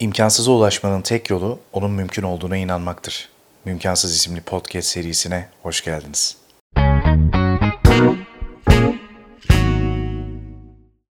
İmkansıza ulaşmanın tek yolu onun mümkün olduğuna inanmaktır. Mümkansız isimli podcast serisine hoş geldiniz.